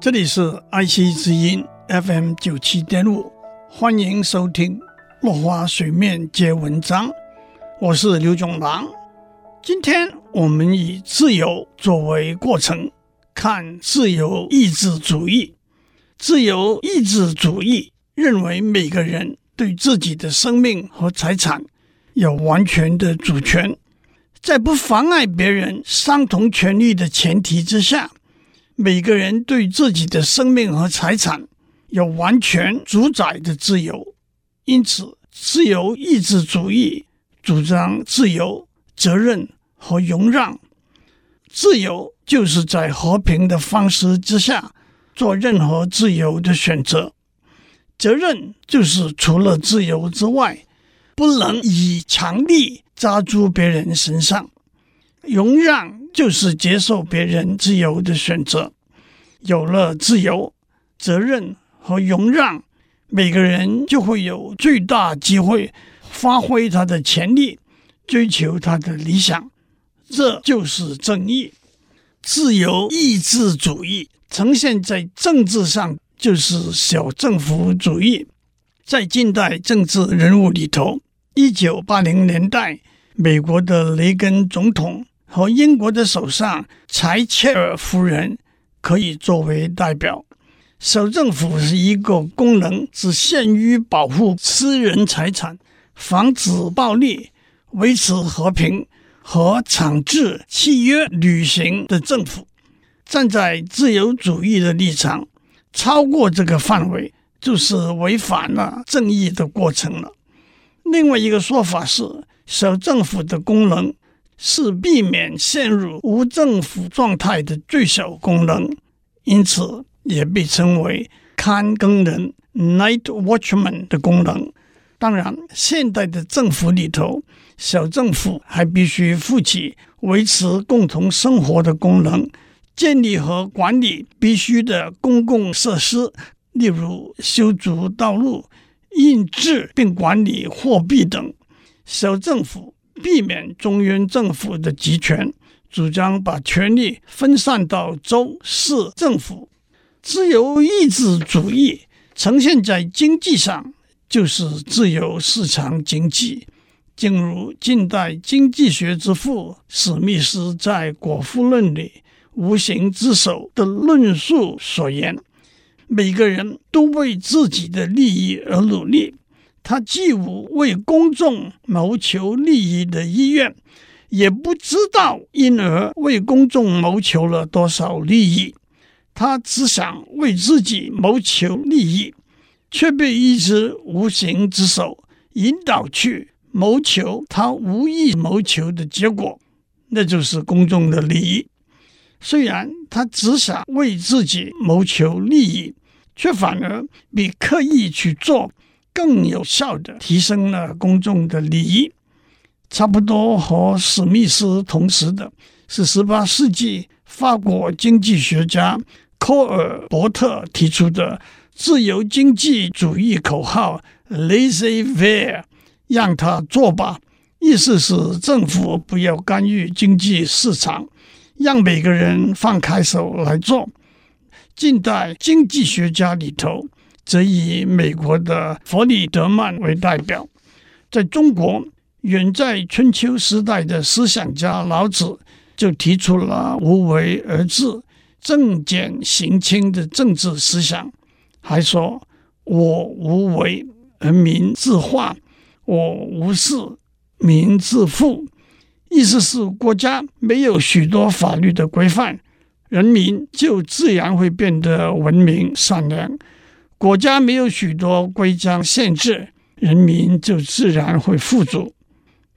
这里是爱惜之音 FM 九七点五，欢迎收听《落花水面皆文章》，我是刘总郎。今天我们以自由作为过程，看自由意志主义。自由意志主义认为每个人对自己的生命和财产有完全的主权。在不妨碍别人相同权利的前提之下，每个人对自己的生命和财产有完全主宰的自由。因此，自由意志主义主张自由、责任和容让。自由就是在和平的方式之下做任何自由的选择；责任就是除了自由之外，不能以强力。扎诸别人身上，容让就是接受别人自由的选择。有了自由、责任和容让，每个人就会有最大机会发挥他的潜力，追求他的理想。这就是正义。自由意志主义呈现在政治上，就是小政府主义。在近代政治人物里头，一九八零年代，美国的雷根总统和英国的首相柴切尔夫人可以作为代表。首政府是一个功能只限于保护私人财产、防止暴力、维持和平和强制契约履行的政府。站在自由主义的立场，超过这个范围就是违反了正义的过程了。另外一个说法是，小政府的功能是避免陷入无政府状态的最小功能，因此也被称为看更人 （night watchman） 的功能。当然，现代的政府里头，小政府还必须负起维持共同生活的功能，建立和管理必须的公共设施，例如修筑道路。印制并管理货币等，小政府避免中央政府的集权，主张把权力分散到州市政府。自由意志主义呈现在经济上，就是自由市场经济。正如近代经济学之父史密斯在《果腹论》里“无形之手”的论述所言。每个人都为自己的利益而努力，他既无为公众谋求利益的意愿，也不知道因而为公众谋求了多少利益。他只想为自己谋求利益，却被一只无形之手引导去谋求他无意谋求的结果，那就是公众的利益。虽然他只想为自己谋求利益，却反而比刻意去做更有效地提升了公众的利益。差不多和史密斯同时的是十八世纪法国经济学家科尔伯特提出的自由经济主义口号 “Laissez-faire”，让他做吧，意思是政府不要干预经济市场，让每个人放开手来做。近代经济学家里头，则以美国的弗里德曼为代表。在中国，远在春秋时代的思想家老子就提出了“无为而治，政简刑轻”的政治思想，还说：“我无为而民自化，我无事民自富。”意思是国家没有许多法律的规范。人民就自然会变得文明善良，国家没有许多规章限制，人民就自然会富足。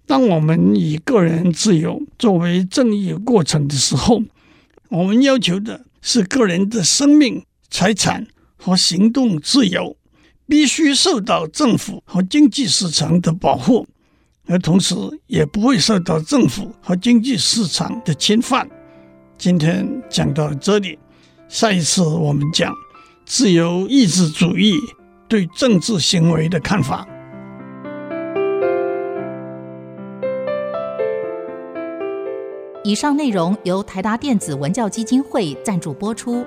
当我们以个人自由作为正义过程的时候，我们要求的是个人的生命、财产和行动自由必须受到政府和经济市场的保护，而同时也不会受到政府和经济市场的侵犯。今天讲到这里，下一次我们讲自由意志主义对政治行为的看法。以上内容由台达电子文教基金会赞助播出。